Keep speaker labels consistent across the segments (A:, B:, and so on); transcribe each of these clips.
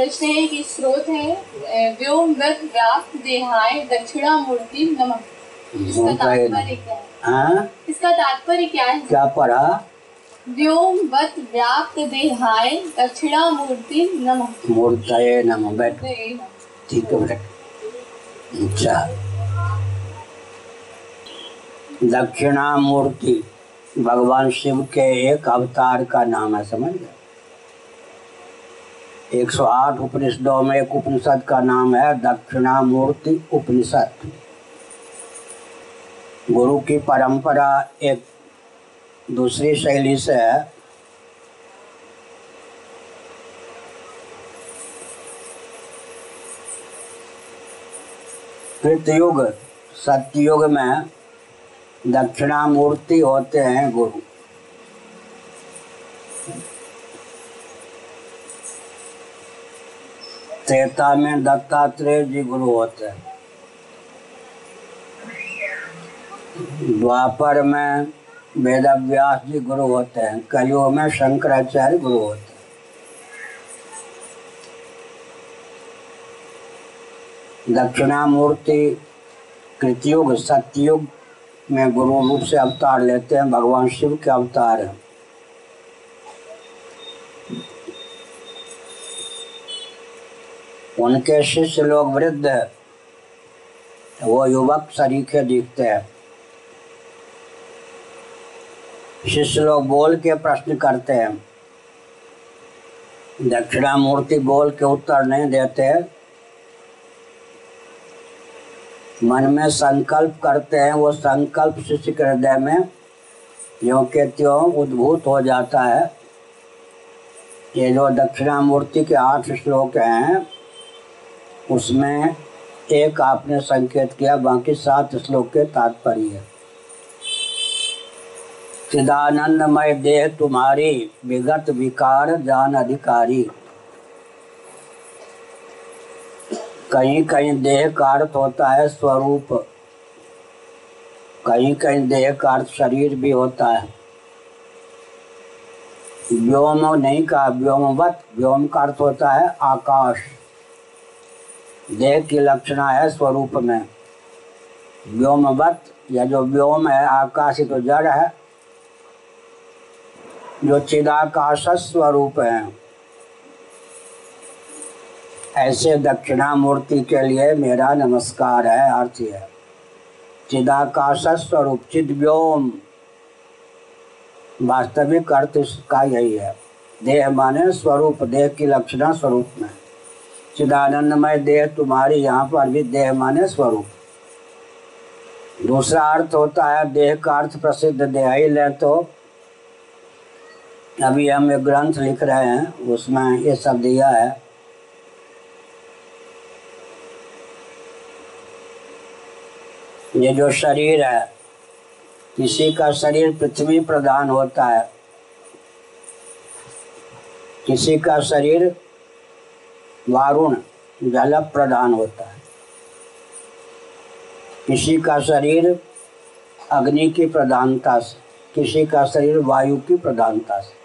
A: प्रश्न है कि स्रोत है व्योमवत व्याप्त देहाय दक्षिणामूर्ति नमः। इसका तात्पर्य क्या है?
B: हाँ?
A: इसका तात्पर्य क्या है?
B: क्या पढ़ा?
A: व्योमवत व्याप्त देहाय दक्षिणामूर्ति नमः।
B: मूर्तये नमः। बैठ। ठीक है बैठ। अच्छा। दक्षिणामूर्ति भगवान शिव के एक अवतार का नाम है समझ गए? 108 उपनिषदों में एक उपनिषद का नाम है दक्षिणामूर्ति उपनिषद। गुरु की परंपरा एक दूसरी शैली से है। कृतयुग, सतयुग में दक्षिणामूर्ति होते हैं गुरु। त्रेता में दत्तात्रेय जी गुरु होते हैं। द्वापर में वेद व्यास जी गुरु होते हैं, कलयुग में शंकराचार्य गुरु होते हैं। दक्षिणामूर्ति कृतयुग सतयुग में गुरु रूप से अवतार लेते हैं, भगवान शिव के अवतार हैं। उनके शिष्य लोग वृद्ध हैं। वो युवक सरीखे दिखते हैं। शिष्य लोग बोल के प्रश्न करते हैं। दक्षिणा मूर्ति बोल के उत्तर नहीं देते। मन में संकल्प करते हैं। वो संकल्प शिष्य के हृदय में ज्यों के त्यों उद्भूत हो जाता है। ये जो दक्षिणा मूर्ति के आठ श्लोक हैं उसमें एक आपने संकेत किया, बाकी सात श्लोक के तात्पर्य। है चिदानंदमय देह तुम्हारी विगत विकार जान अधिकारी। कहीं कहीं देह का अर्थ होता है स्वरूप। कहीं कहीं देह का अर्थ शरीर भी होता है। व्योम नहीं कहा, व्योमवत, व्योम का अर्थ होता है आकाश। देह की लक्षणा है स्वरूप में। व्योमवत या जो व्योम है, आकाश तो जड़ है, जो चिदाकाश स्वरूप है। ऐसे दक्षिणा मूर्ति के लिए मेरा नमस्कार है अर्थ है। चिदाकाश स्वरूप, चिद व्योम। वास्तविक अर्थ इसका यही है। देह माने स्वरूप, देह की लक्षणा स्वरूप में। चिदानंदमय देह तुम्हारी यहाँ पर भी देह माने स्वरूप। दूसरा अर्थ होता है, देह का अर्थ प्रसिद्ध देह ही ले तो। अभी हम एक ग्रंथ लिख रहे हैं, उसमें ये सब दिया है। ये जो शरीर है, किसी का शरीर पृथ्वी प्रधान होता है। किसी का शरीर वारुण जल प्रधान होता है। किसी का शरीर अग्नि की प्रधानता से, किसी का शरीर वायु की प्रधानता से।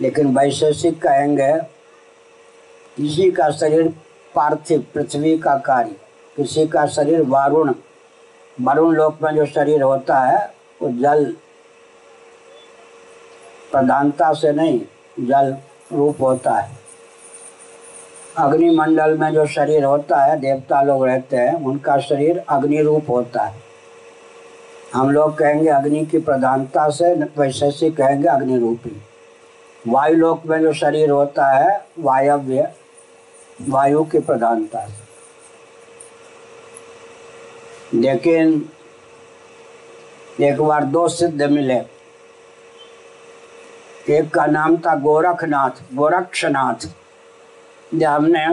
B: लेकिन वैशेषिक कहेंगे, किसी का शरीर पार्थिव, पृथ्वी का कार्य, किसी का शरीर वारुण। वरुण लोक में जो शरीर होता है, वो जल प्रधानता से नहीं, जल रूप होता है। अग्निमंडल में जो शरीर होता है, देवता लोग रहते हैं, उनका शरीर अग्नि रूप होता है। हम लोग कहेंगे अग्नि की प्रधानता से वैशेषिक कहेंगे अग्नि रूपी वायु लोक में जो शरीर होता है, वायव्य, वायु की प्रधानता से। लेकिन एक बार दो सिद्ध मिले। एक का नाम था गोरखनाथ, गोरक्षनाथ। जब हमने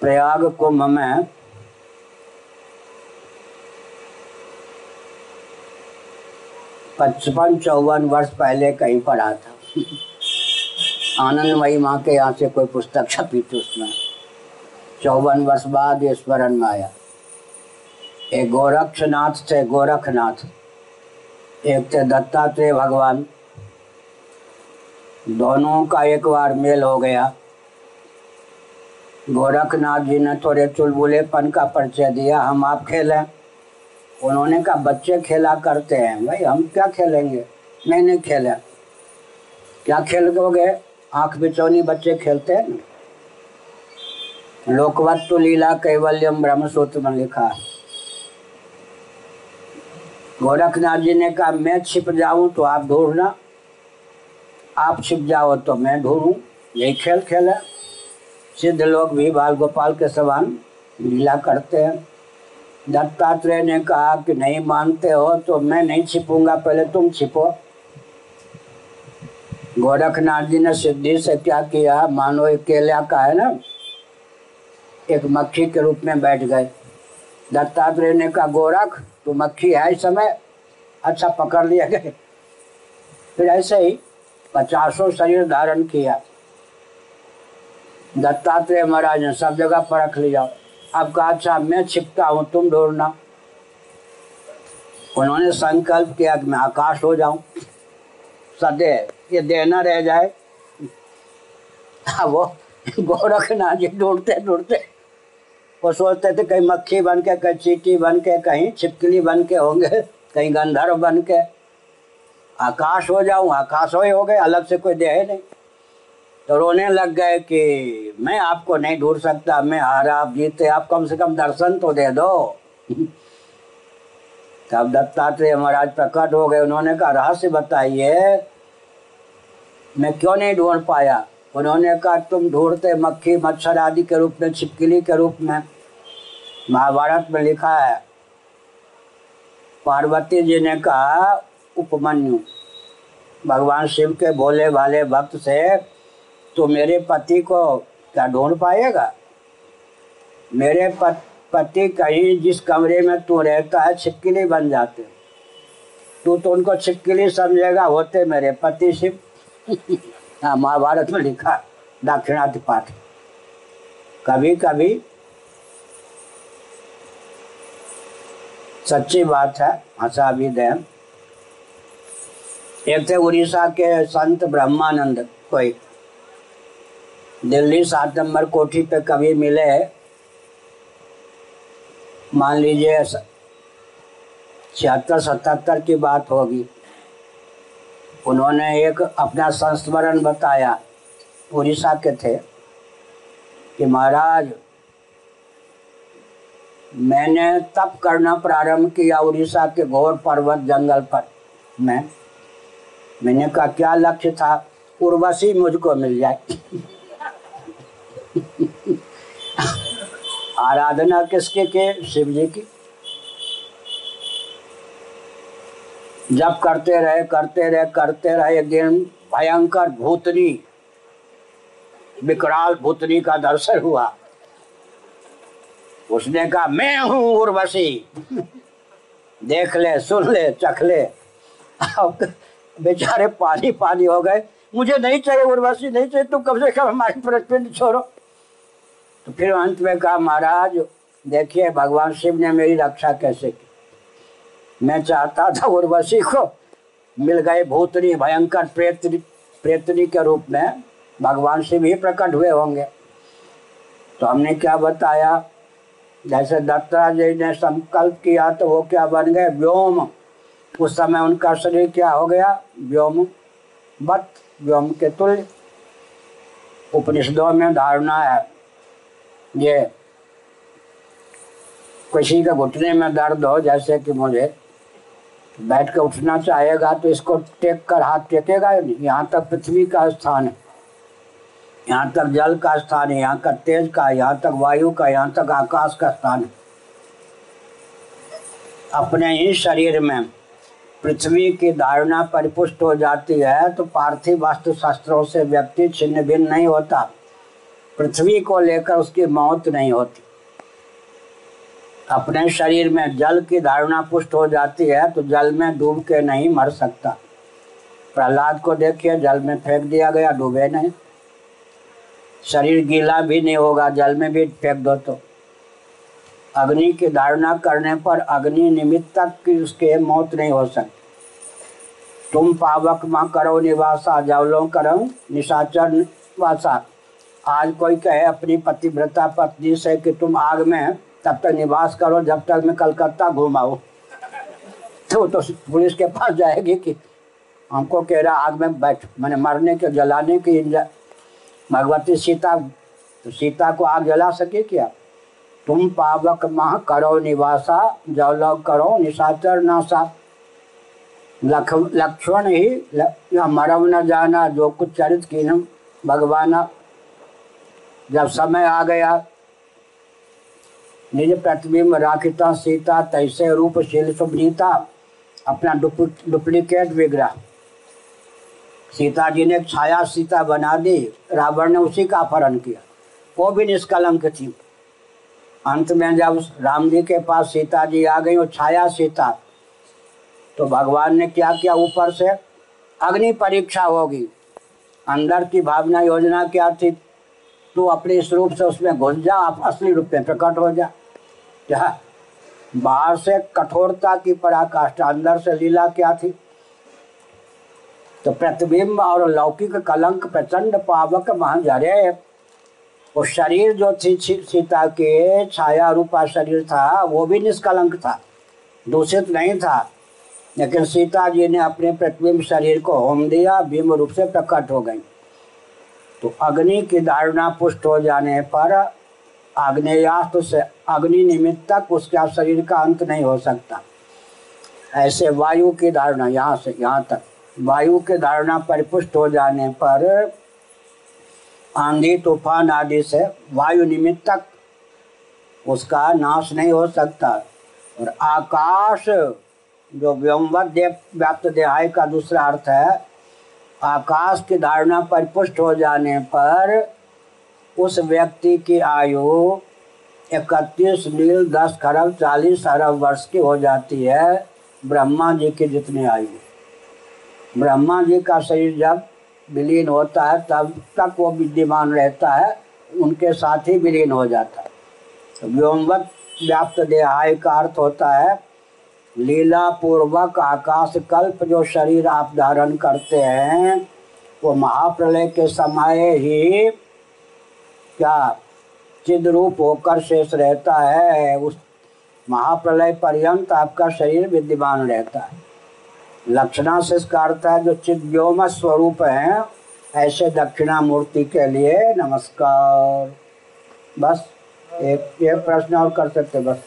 B: प्रयाग कुंभ में पचपन चौवन वर्ष पहले कहीं पढ़ा था। आनंदमयी माँ के यहाँ से कोई पुस्तक छपी थी उसमें। चौवन वर्ष बाद ये स्मरण में आया। एक गोरक्षनाथ थे गोरखनाथ, एक थे दत्तात्रेय भगवान। दोनों का एक बार मेल हो गया। गोरखनाथ जी ने थोड़े चुलबुलेपन का परिचय दिया, हम आप खेलें। उन्होंने कहा, बच्चे खेला करते हैं। भाई, हम क्या खेलेंगे? नहीं नहीं खेले। क्या खेल गए आँख बिचौनी बच्चे खेलते हैं ना? लोकवत्तु लीला कैवल्यम ब्रह्मसूत्र में लिखा गोरखनाथ जी ने कहा, मैं छिप जाऊँ तो आप ढूंढना। आप छिप जाओ तो मैं ढूंढूं। यही खेल खेला। सिद्ध लोग भी बाल गोपाल के समान लीला करते हैं। दत्तात्रेय ने कहा कि नहीं मानते हो तो मैं नहीं छिपूँगा, पहले तुम छिपो। गोरखनाथ जी ने सिद्धि से क्या किया? मानो केला का है ना? एक मक्खी के रूप में बैठ गए। दत्तात्रेय ने कहा, गोरख तो मक्खी है इस समय? अच्छा पकड़ लिया गए फिर ऐसे ही पचासों शरीर धारण किया। दत्तात्रेय महाराज ने सब जगह परख लिया। अब कहा अच्छा मैं छिपता हूँ, तुम ढूंढना उन्होंने संकल्प किया कि मैं आकाश हो जाऊँ। सदैव ये देना रह जाए। वो गोरखनाथ जी ढूंढते ढूंढते वो सोचते थे, कहीं मक्खी बन के, कहीं चीटी बन के, कहीं छिपकली बन के होंगे, कहीं गंधर्व बन के। आकाश हो जाऊँ, आकाश हो, ही हो गए, अलग से कोई दे नहीं। तो रोने लग गए कि मैं आपको नहीं ढूंढ सकता, मैं हारा, आप जीते, आप कम से कम दर्शन तो दे दो। तब दत्तात्रेय महाराज प्रकट हो गए, उन्होंने कहा, रहस्य बताइए, मैं क्यों नहीं ढूंढ पाया? उन्होंने कहा, तुम ढूंढते मक्खी, मच्छर आदि के रूप में, छिपकली के रूप में। महाभारत में लिखा है, पार्वती जी ने कहा, उपमन्यु, भगवान शिव के भोले भाले भक्त से तो मेरे पति को क्या ढूंढ पाएगा? मेरे पति कहीं जिस कमरे में तू रहता है, छिपकली बन जाते तू तो उनको छिपकली समझेगा, होते मेरे पति शिव हाँ महाभारत में लिखा दक्षिणार्थ पाठ। कभी कभी सच्ची बात है, हंसा भी दें एक थे उड़ीसा के संत ब्रह्मानंद, कोई दिल्ली सात नंबर कोठी पे कभी मिले, मान लीजिए छिहत्तर, सतहत्तर की बात होगी। उन्होंने एक अपना संस्मरण बताया, उड़ीसा के थे, कि महाराज, मैंने तप करना प्रारंभ किया उड़ीसा के घोर पर्वत जंगल पर। मैं, मैंने कहा, क्या लक्ष्य था? उर्वशी मुझको मिल जाए। आराधना किसके, के? शिव जी की। जब करते रहे करते रहे करते रहे एक दिन, भयंकर भूतनी, विकराल भूतनी का दर्शन हुआ। उसने कहा, मैं हूँ उर्वशी। देख ले, सुन ले, चख ले। बेचारे पानी पानी हो गए। मुझे नहीं चाहिए उर्वशी, नहीं चाहिए, तुम कम से कम हमारी प्रश्न छोड़ो। तो फिर अंत में कहा, महाराज, देखिए, भगवान शिव ने मेरी रक्षा कैसे की? मैं चाहता था उर्वशी को मिल गए भूतनी, भयंकर प्रेतनी प्रेतनी के रूप में भगवान शिव ही प्रकट हुए होंगे। तो हमने क्या बताया? जैसे दत्ता जी ने संकल्प किया तो वो क्या बन गए? व्योम। उस समय उनका शरीर क्या हो गया? व्योम। बत, व्योम के तुल्य। उपनिषदों में धारणा है। ये किसी का घुटने में दर्द हो, जैसे कि मुझे बैठ कर उठना चाहेगा तो इसको टेक कर हाथ टेकेगा। यहाँ तक पृथ्वी का स्थान है। यहाँ तक जल का स्थान है, यहाँ का तेज का, यहाँ तक वायु का, यहाँ तक आकाश का स्थान है। अपने ही शरीर में पृथ्वी की धारणा परिपुष्ट हो जाती है तो पार्थिव वास्तु शास्त्रों से व्यक्ति छिन्न भिन्न नहीं होता। पृथ्वी को लेकर उसकी मौत नहीं होती। अपने शरीर में जल की धारणा पुष्ट हो जाती है तो जल में डूब के नहीं मर सकता। प्रहलाद को देखिए, जल में फेंक दिया गया, डूबे नहीं। शरीर गीला भी नहीं होगा, जल में भी फेंक दो तो। अग्नि की धारणा करने पर अग्नि निमित्त तक की उसके मौत नहीं हो सकती। तुम पावक माँ करो निवासा, जवलों करो, निशाचर वासा आज कोई कहे अपनी पतिव्रता पत्नी से कि तुम आग में तब तक निवास करो, जब तक मैं कलकत्ता घुमाऊ तो तो पुलिस के पास जाएगी कि हमको कह रहा, आग में बैठ, मैंने मरने के, जलाने की भगवती सीता तो सीता को आग जला सके क्या? तुम पावक माह करो निवासा जौलव करो निशाचर नासा लख लक्ष्मण ही मरम न जाना, जो कुछ चरित की भगवान जब समय आ गया, निज प्रतिबिंब राखिता, सीता, तैसे रूपशील सुभनीता, अपना डुप्ली- डुप्लीकेट विग्रह। सीता जी ने छाया सीता बना दी, रावण ने उसी का अपहरण किया। वो भी निष्कलंक थी। अंत में जब राम जी के पास सीता जी आ गई वो छाया सीता तो भगवान ने क्या किया ऊपर से? अग्नि परीक्षा होगी। अंदर की भावना योजना क्या थी? तू अपने इस रूप से उसमें घुस जा, आप असली रूप में प्रकट हो जा। क्या? बाहर से कठोरता की पराकाष्ठा, अंदर से लीला क्या थी? तो प्रतिबिंब और लौकिक कलंक प्रचंड पावक महाजरे। वो शरीर जो थी सीता के छाया रूपा शरीर था, वो भी निष्कलंक था। दूषित नहीं था। लेकिन सीता जी ने अपने प्रतिबिंब शरीर को होम दिया बिंब रूप से प्रकट हो गई। तो अग्नि की धारणा पुष्ट हो जाने पर आग्नेयास्त्र से अग्नि निमित्तक उसका शरीर का अंत नहीं हो सकता। ऐसे वायु की धारणा यहाँ से, यहाँ तक। वायु की धारणा परिपुष्ट हो जाने पर आंधी, तूफ़ान आदि से वायु निमित्तक उसका नाश नहीं हो सकता। और आकाश, जो व्योमवत व्याप्त देहाय का दूसरा अर्थ है आकाश की धारणा परिपुष्ट हो जाने पर उस व्यक्ति की आयु इकतीस नील दस खरब चालीस अरब वर्ष की हो जाती है। ब्रह्मा जी की जितनी आयु। ब्रह्मा जी का शरीर जब विलीन होता है, तब तक वो विद्यमान रहता है, उनके साथ ही विलीन हो जाता है। व्योमवत व्याप्त देहाय का अर्थ होता है लीला पूर्वक आकाश कल्प जो शरीर आप धारण करते हैं, वो महाप्रलय के समय ही क्या चिद रूप होकर शेष रहता है, उस महाप्रलय पर्यंत आपका शरीर विद्यमान रहता है। लक्षणा से इसका अर्थ है, जो चिद व्योम स्वरूप है, ऐसे दक्षिणा मूर्ति के लिए नमस्कार। बस, एक एक प्रश्न और कर सकते बस।